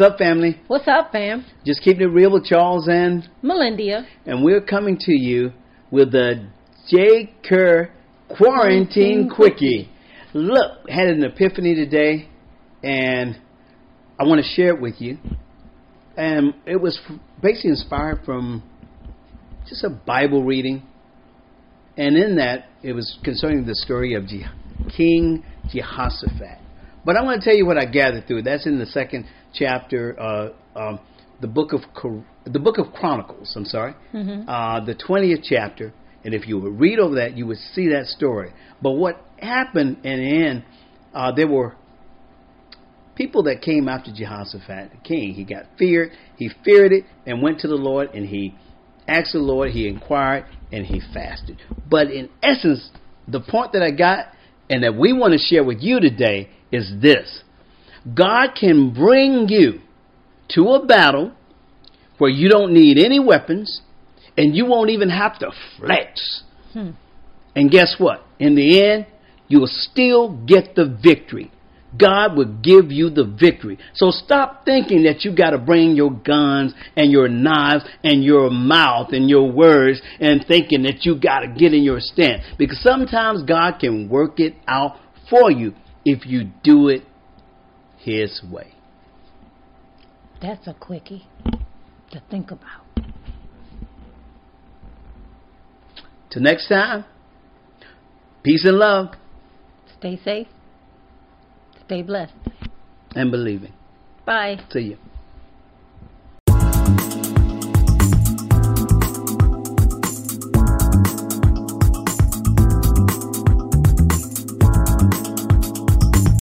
What's up, family? What's up, fam? Just keeping it real with Charles and Melindia. and we're coming to you with the J. Kerr Quarantine Quarantine Quickie. Look, had an epiphany today, and I want to share it with you. And it was basically inspired from just a Bible reading, and in that it was concerning the story of King Jehoshaphat. But I want to tell you what I gathered through. That's in the second chapter, uh, um, the book of Chro- the book of Chronicles. I'm sorry, Mhm. uh, the twentieth chapter. And if you would read over that, you would see that story. But what happened in the end, uh, there were people that came after Jehoshaphat, the king. He got feared. He feared it and went to the Lord and he asked the Lord. He inquired and he fasted. But in essence, the point that I got and that we want to share with you today is this God can bring you to a battle where you don't need any weapons and you won't even have to flex. Hmm. And guess what? In the end, you will still get the victory. God will give you the victory. So stop thinking that you got to bring your guns and your knives and your mouth and your words and thinking that you got to get in your stand. Because sometimes God can work it out for you if you do it His way. That's a quickie to think about. Till next time, peace and love Stay safe. Stay blessed. and believing. Bye. See you.